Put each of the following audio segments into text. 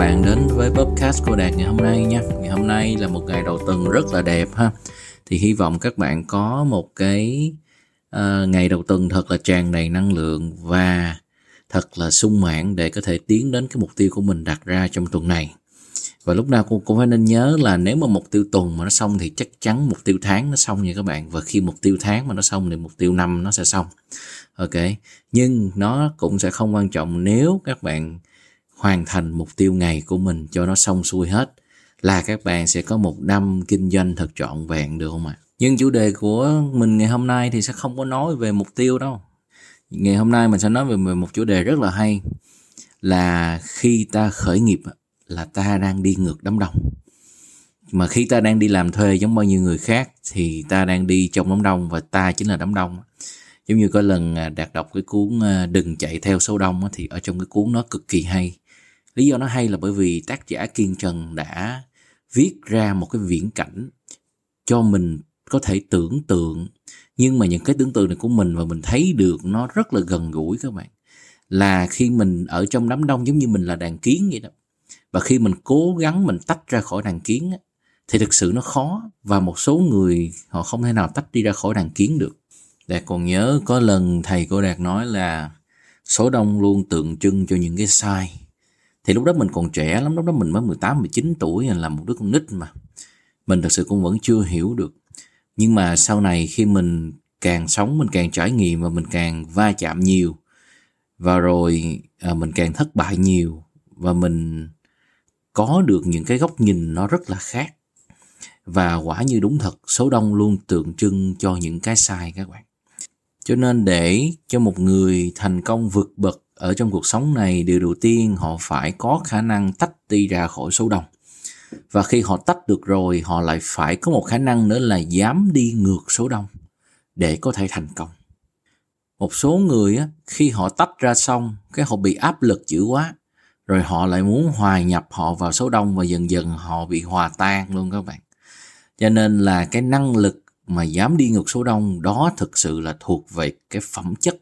các bạn đến với podcast của Đạt ngày hôm nay nha. Ngày hôm nay là một ngày đầu tuần rất là đẹp ha. Thì hy vọng các bạn có một cái uh, ngày đầu tuần thật là tràn đầy năng lượng và thật là sung mãn để có thể tiến đến cái mục tiêu của mình đặt ra trong tuần này. Và lúc nào cũng, cũng phải nên nhớ là nếu mà mục tiêu tuần mà nó xong thì chắc chắn mục tiêu tháng nó xong nha các bạn. Và khi mục tiêu tháng mà nó xong thì mục tiêu năm nó sẽ xong. Ok. Nhưng nó cũng sẽ không quan trọng nếu các bạn hoàn thành mục tiêu ngày của mình cho nó xong xuôi hết, là các bạn sẽ có một năm kinh doanh thật trọn vẹn được không ạ? À? Nhưng chủ đề của mình ngày hôm nay thì sẽ không có nói về mục tiêu đâu. Ngày hôm nay mình sẽ nói về một chủ đề rất là hay, là khi ta khởi nghiệp là ta đang đi ngược đám đông. Mà khi ta đang đi làm thuê giống bao nhiêu người khác thì ta đang đi trong đám đông và ta chính là đám đông. Giống như có lần à, đạt đọc cái cuốn à, Đừng chạy theo số đông thì ở trong cái cuốn nó cực kỳ hay lý do nó hay là bởi vì tác giả kiên trần đã viết ra một cái viễn cảnh cho mình có thể tưởng tượng. Nhưng mà những cái tưởng tượng này của mình và mình thấy được nó rất là gần gũi các bạn. Là khi mình ở trong đám đông giống như mình là đàn kiến vậy đó. Và khi mình cố gắng mình tách ra khỏi đàn kiến thì thực sự nó khó. Và một số người họ không thể nào tách đi ra khỏi đàn kiến được. Đạt còn nhớ có lần thầy cô đạt nói là, số đông luôn tượng trưng cho những cái sai thì lúc đó mình còn trẻ lắm lúc đó mình mới 18 19 tuổi là một đứa con nít mà. Mình thật sự cũng vẫn chưa hiểu được. Nhưng mà sau này khi mình càng sống mình càng trải nghiệm và mình càng va chạm nhiều và rồi à, mình càng thất bại nhiều và mình có được những cái góc nhìn nó rất là khác. Và quả như đúng thật số đông luôn tượng trưng cho những cái sai các bạn. Cho nên để cho một người thành công vượt bậc ở trong cuộc sống này điều đầu tiên họ phải có khả năng tách đi ra khỏi số đông. Và khi họ tách được rồi họ lại phải có một khả năng nữa là dám đi ngược số đông để có thể thành công. Một số người á, khi họ tách ra xong cái họ bị áp lực dữ quá rồi họ lại muốn hòa nhập họ vào số đông và dần dần họ bị hòa tan luôn các bạn. Cho nên là cái năng lực mà dám đi ngược số đông đó thực sự là thuộc về cái phẩm chất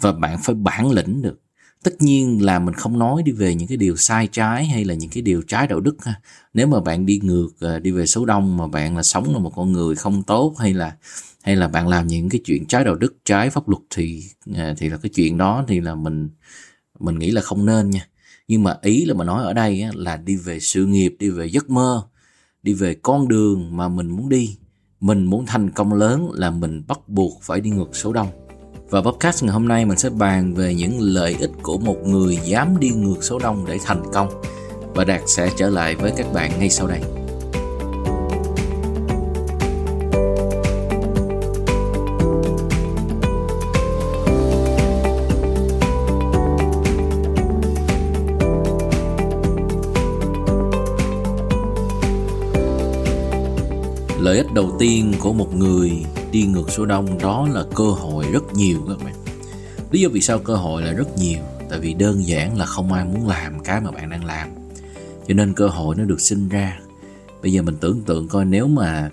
và bạn phải bản lĩnh được tất nhiên là mình không nói đi về những cái điều sai trái hay là những cái điều trái đạo đức ha. Nếu mà bạn đi ngược à, đi về số đông mà bạn là sống là một con người không tốt hay là hay là bạn làm những cái chuyện trái đạo đức, trái pháp luật thì à, thì là cái chuyện đó thì là mình mình nghĩ là không nên nha. Nhưng mà ý là mà nói ở đây là đi về sự nghiệp, đi về giấc mơ, đi về con đường mà mình muốn đi. Mình muốn thành công lớn là mình bắt buộc phải đi ngược số đông và podcast ngày hôm nay mình sẽ bàn về những lợi ích của một người dám đi ngược số đông để thành công. Và Đạt sẽ trở lại với các bạn ngay sau đây. lợi ích đầu tiên của một người đi ngược số đông đó là cơ hội rất nhiều các bạn. Lý do vì sao cơ hội là rất nhiều? Tại vì đơn giản là không ai muốn làm cái mà bạn đang làm. Cho nên cơ hội nó được sinh ra. Bây giờ mình tưởng tượng coi nếu mà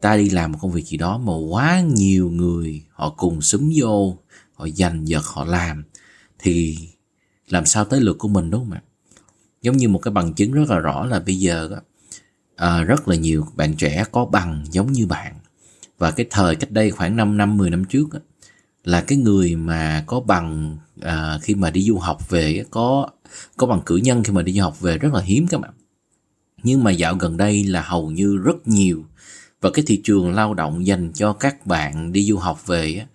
ta đi làm một công việc gì đó mà quá nhiều người họ cùng súng vô họ giành giật họ làm thì làm sao tới lượt của mình đúng không ạ? Giống như một cái bằng chứng rất là rõ là bây giờ à, rất là nhiều bạn trẻ có bằng giống như bạn và cái thời cách đây khoảng 5 năm 10 năm trước là cái người mà có bằng à, khi mà đi du học về có có bằng cử nhân khi mà đi du học về rất là hiếm các bạn. Nhưng mà dạo gần đây là hầu như rất nhiều. Và cái thị trường lao động dành cho các bạn đi du học về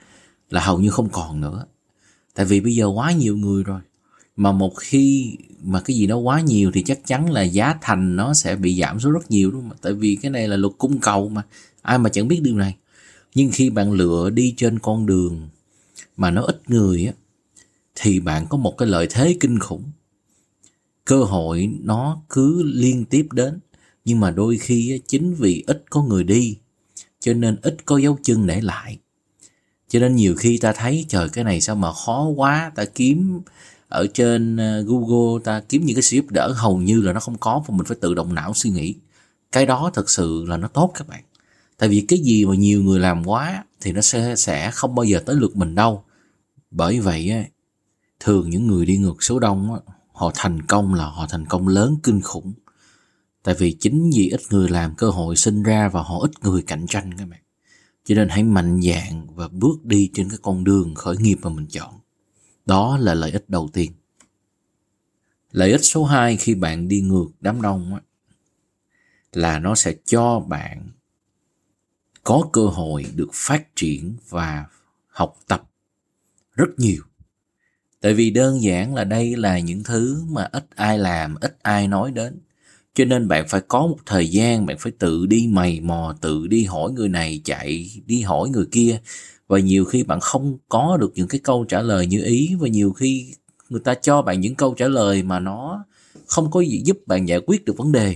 là hầu như không còn nữa. Tại vì bây giờ quá nhiều người rồi. Mà một khi mà cái gì nó quá nhiều thì chắc chắn là giá thành nó sẽ bị giảm xuống rất nhiều đúng không tại vì cái này là luật cung cầu mà ai mà chẳng biết điều này. Nhưng khi bạn lựa đi trên con đường mà nó ít người á, thì bạn có một cái lợi thế kinh khủng. Cơ hội nó cứ liên tiếp đến, nhưng mà đôi khi chính vì ít có người đi, cho nên ít có dấu chân để lại. Cho nên nhiều khi ta thấy, trời, cái này sao mà khó quá, ta kiếm ở trên ờ, Google, ta kiếm những cái sự giúp đỡ hầu như là nó không có và mình phải tự động não suy nghĩ. Cái đó thật sự là nó tốt các bạn tại vì cái gì mà nhiều người làm quá thì nó sẽ sẽ không bao giờ tới lượt mình đâu. Bởi vậy thường những người đi ngược số đông họ thành công là họ thành công lớn kinh khủng. Tại vì chính vì ít người làm cơ hội sinh ra và họ ít người cạnh tranh các bạn. Cho nên hãy mạnh dạn và bước đi trên cái con đường khởi nghiệp mà mình chọn. Đó là lợi ích đầu tiên. Lợi ích số 2 khi bạn đi ngược đám đông là nó sẽ cho bạn có cơ hội được phát triển và học tập rất nhiều. Tại vì đơn giản là đây là những thứ mà ít ai làm, ít ai nói đến. Cho nên bạn phải có một thời gian, bạn phải tự đi mày mò, tự đi hỏi người này chạy, đi hỏi người kia. Và nhiều khi bạn không có được những cái câu trả lời như ý, và nhiều khi người ta cho bạn những câu trả lời mà nó không có gì giúp bạn giải quyết được vấn đề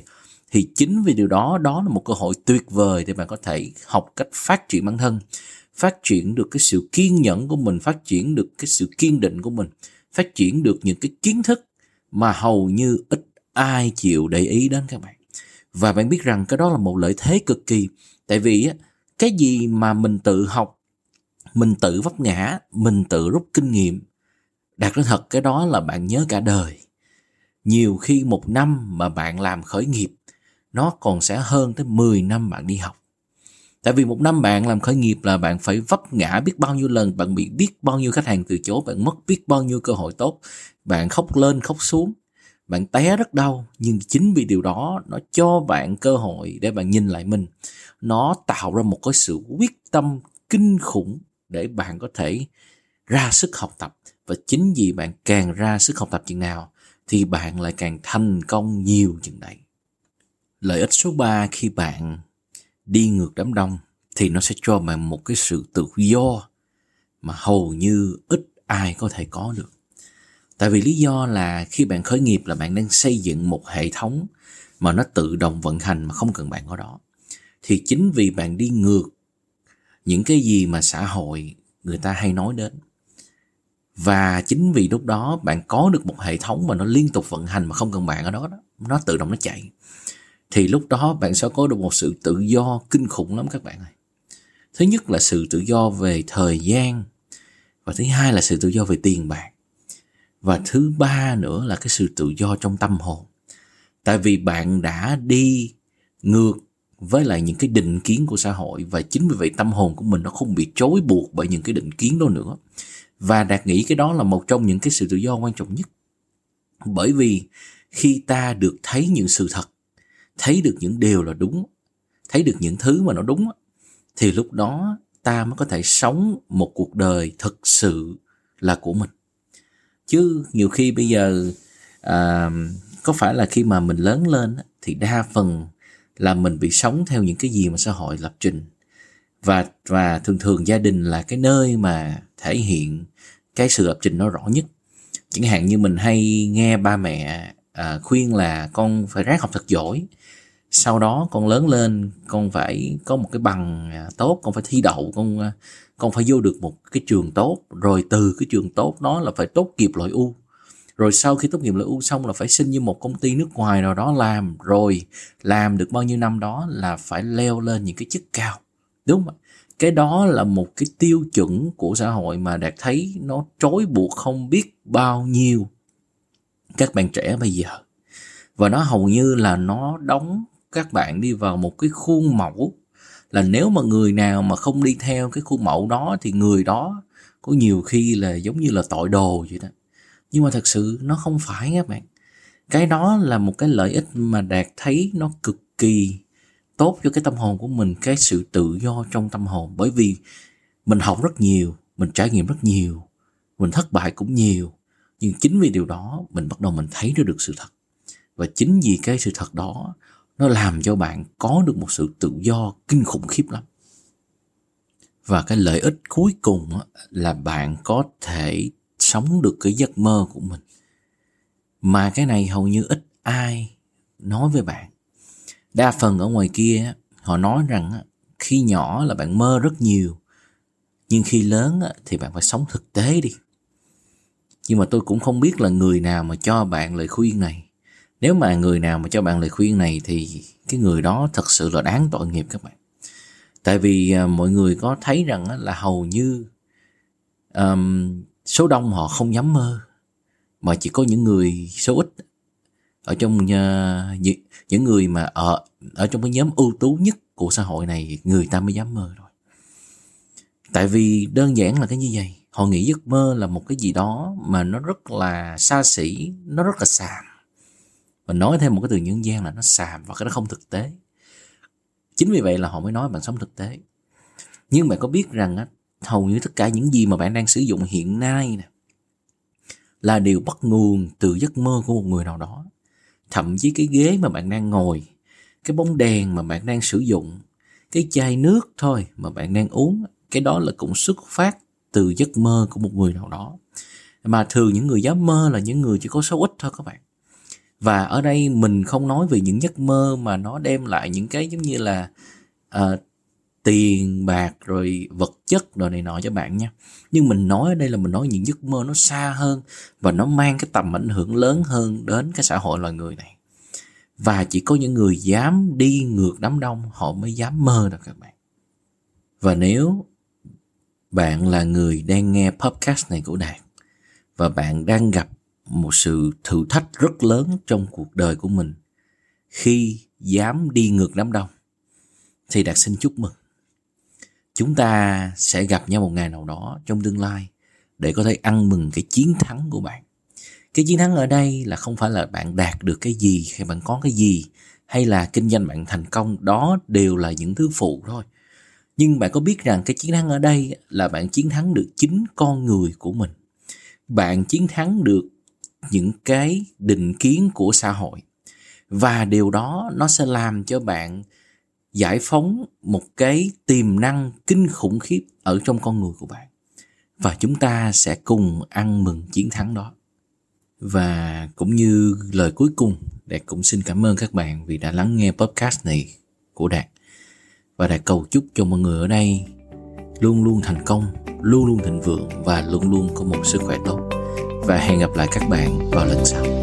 thì chính vì điều đó đó là một cơ hội tuyệt vời để bạn có thể học cách phát triển bản thân, phát triển được cái sự kiên nhẫn của mình, phát triển được cái sự kiên định của mình, phát triển được những cái kiến thức mà hầu như ít ai chịu để ý đến các bạn. Và bạn biết rằng cái đó là một lợi thế cực kỳ, tại vì á, cái gì mà mình tự học, mình tự vấp ngã, mình tự rút kinh nghiệm, đạt nói thật, cái đó là bạn nhớ cả đời. Nhiều khi một năm mà bạn làm khởi nghiệp nó còn sẽ hơn tới 10 năm bạn đi học Tại vì một năm bạn làm khởi nghiệp là bạn phải vấp ngã biết bao nhiêu lần, bạn bị biết bao nhiêu khách hàng từ chối, bạn mất biết bao nhiêu cơ hội tốt, bạn khóc lên khóc xuống, bạn té rất đau. Nhưng chính vì điều đó nó cho bạn cơ hội để bạn nhìn lại mình. Nó tạo ra một cái sự quyết tâm kinh khủng để bạn có thể ra sức học tập. Và chính vì bạn càng ra sức học tập chừng nào thì bạn lại càng thành công nhiều chừng đấy. Lợi ích số 3 khi bạn đi ngược đám đông thì nó sẽ cho bạn một cái sự tự do mà hầu như ít ai có thể có được. Tại vì lý do là khi bạn khởi nghiệp là bạn đang xây dựng một hệ thống mà nó tự động vận hành mà không cần bạn có đó. Thì chính vì bạn đi ngược, những cái gì mà xã hội người ta hay nói đến. Và chính vì lúc đó bạn có được một hệ thống mà nó liên tục vận hành mà không cần bạn ở đó đó. Nó tự động nó chạy thì lúc đó bạn sẽ có được một sự tự do kinh khủng lắm các bạn ơi. Thứ nhất là sự tự do về thời gian và thứ hai là sự tự do về tiền bạc. Và thứ ba nữa là cái sự tự do trong tâm hồn. Tại vì bạn đã đi ngược với lại những cái định kiến của xã hội và chính vì vậy tâm hồn của mình nó không bị trói buộc bởi những cái định kiến đó nữa. Và Đạt nghĩ cái đó là một trong những cái sự tự do quan trọng nhất. Bởi vì khi ta được thấy những sự thật thấy được những điều là đúng thấy được những thứ mà nó đúng thì lúc đó ta mới có thể sống một cuộc đời thực sự là của mình. Chứ nhiều khi bây giờ à, có phải là khi mà mình lớn lên thì đa phần là mình bị sống theo những cái gì mà xã hội lập trình. Và và thường thường gia đình là cái nơi mà thể hiện cái sự lập trình nó rõ nhất. Chẳng hạn như mình hay nghe ba mẹ à, khuyên là con phải ráng học thật giỏi sau đó con lớn lên, con phải có một cái bằng à, tốt, con phải thi đậu, con à, con phải vô được một cái trường tốt. Rồi từ cái trường tốt đó là phải tốt nghiệp loại U. Rồi sau khi tốt nghiệp loại U xong là phải xin như một công ty nước ngoài nào đó làm. Rồi làm được bao nhiêu năm đó là phải leo lên những cái chức cao. Đúng không cái đó là một cái tiêu chuẩn của xã hội mà đạt thấy nó trói buộc không biết bao nhiêu các bạn trẻ bây giờ. Và nó hầu như là nó đóng các bạn đi vào một cái khuôn mẫu là nếu mà người nào mà không đi theo cái khuôn mẫu đó thì người đó có nhiều khi là giống như là tội đồ vậy đó. Nhưng mà thật sự nó không phải các bạn. Cái đó là một cái lợi ích mà đạt thấy nó cực kỳ tốt cho cái tâm hồn của mình, cái sự tự do trong tâm hồn. Bởi vì mình học rất nhiều, mình trải nghiệm rất nhiều, mình thất bại cũng nhiều. Nhưng chính vì điều đó, mình bắt đầu mình thấy được sự thật. Và chính vì cái sự thật đó nó làm cho bạn có được một sự tự do kinh khủng khiếp lắm. Và cái lợi ích cuối cùng là bạn có thể sống được cái giấc mơ của mình. Mà cái này hầu như ít ai nói với bạn. Đa phần ở ngoài kia họ nói rằng khi nhỏ là bạn mơ rất nhiều, nhưng khi lớn thì bạn phải sống thực tế đi. Nhưng mà tôi cũng không biết là người nào mà cho bạn lời khuyên này nếu mà người nào mà cho bạn lời khuyên này thì cái người đó thật sự là đáng tội nghiệp các bạn. Tại vì uh, mọi người có thấy rằng là hầu như um, số đông họ không dám mơ mà chỉ có những người số ít. Ở trong uh, những, những người mà ở ở trong cái nhóm ưu tú nhất của xã hội này người ta mới dám mơ rồi. Tại vì đơn giản là cái như vậy. Họ nghĩ giấc mơ là một cái gì đó mà nó rất là xa xỉ nó rất là xàm mình nói thêm một cái từ nhân gian là nó xàm và cái nó không thực tế. Chính vì vậy là họ mới nói bạn sống thực tế. Nhưng bạn có biết rằng á, hầu như tất cả những gì mà bạn đang sử dụng hiện nay nè, là đều bắt nguồn từ giấc mơ của một người nào đó. Thậm chí cái ghế mà bạn đang ngồi, cái bóng đèn mà bạn đang sử dụng, cái chai nước thôi mà bạn đang uống, cái đó là cũng xuất phát từ giấc mơ của một người nào đó. Mà thường những người dám mơ là những người chỉ có số ít thôi các bạn và ở đây mình không nói về những giấc mơ mà nó đem lại những cái giống như là uh, tiền bạc rồi vật chất rồi này nọ cho bạn nha. Nhưng mình nói ở đây là mình nói những giấc mơ nó xa hơn và nó mang cái tầm ảnh hưởng lớn hơn đến cái xã hội loài người này. Và chỉ có những người dám đi ngược đám đông họ mới dám mơ được các bạn. Và nếu bạn là người đang nghe podcast này của đạt và bạn đang gặp một sự thử thách rất lớn trong cuộc đời của mình. Khi dám đi ngược đám đông, thì đạt xin chúc mừng. Chúng ta sẽ gặp nhau một ngày nào đó trong tương lai để có thể ăn mừng cái chiến thắng của bạn. Cái chiến thắng ở đây là không phải là bạn đạt được cái gì, hay bạn có cái gì, hay là kinh doanh bạn thành công, đó đều là những thứ phụ thôi. Nhưng bạn có biết rằng cái chiến thắng ở đây là bạn chiến thắng được chính con người của mình. Bạn chiến thắng được những cái định kiến của xã hội. Và điều đó nó sẽ làm cho bạn giải phóng một cái tiềm năng kinh khủng khiếp ở trong con người của bạn. Và chúng ta sẽ cùng ăn mừng chiến thắng đó. Và cũng như lời cuối cùng, đạt cũng xin cảm ơn các bạn vì đã lắng nghe podcast này của đạt. Và đạt cầu chúc cho mọi người ở đây luôn luôn thành công, luôn luôn thịnh vượng và luôn luôn có một sức khỏe tốt và hẹn gặp lại các bạn vào lần sau.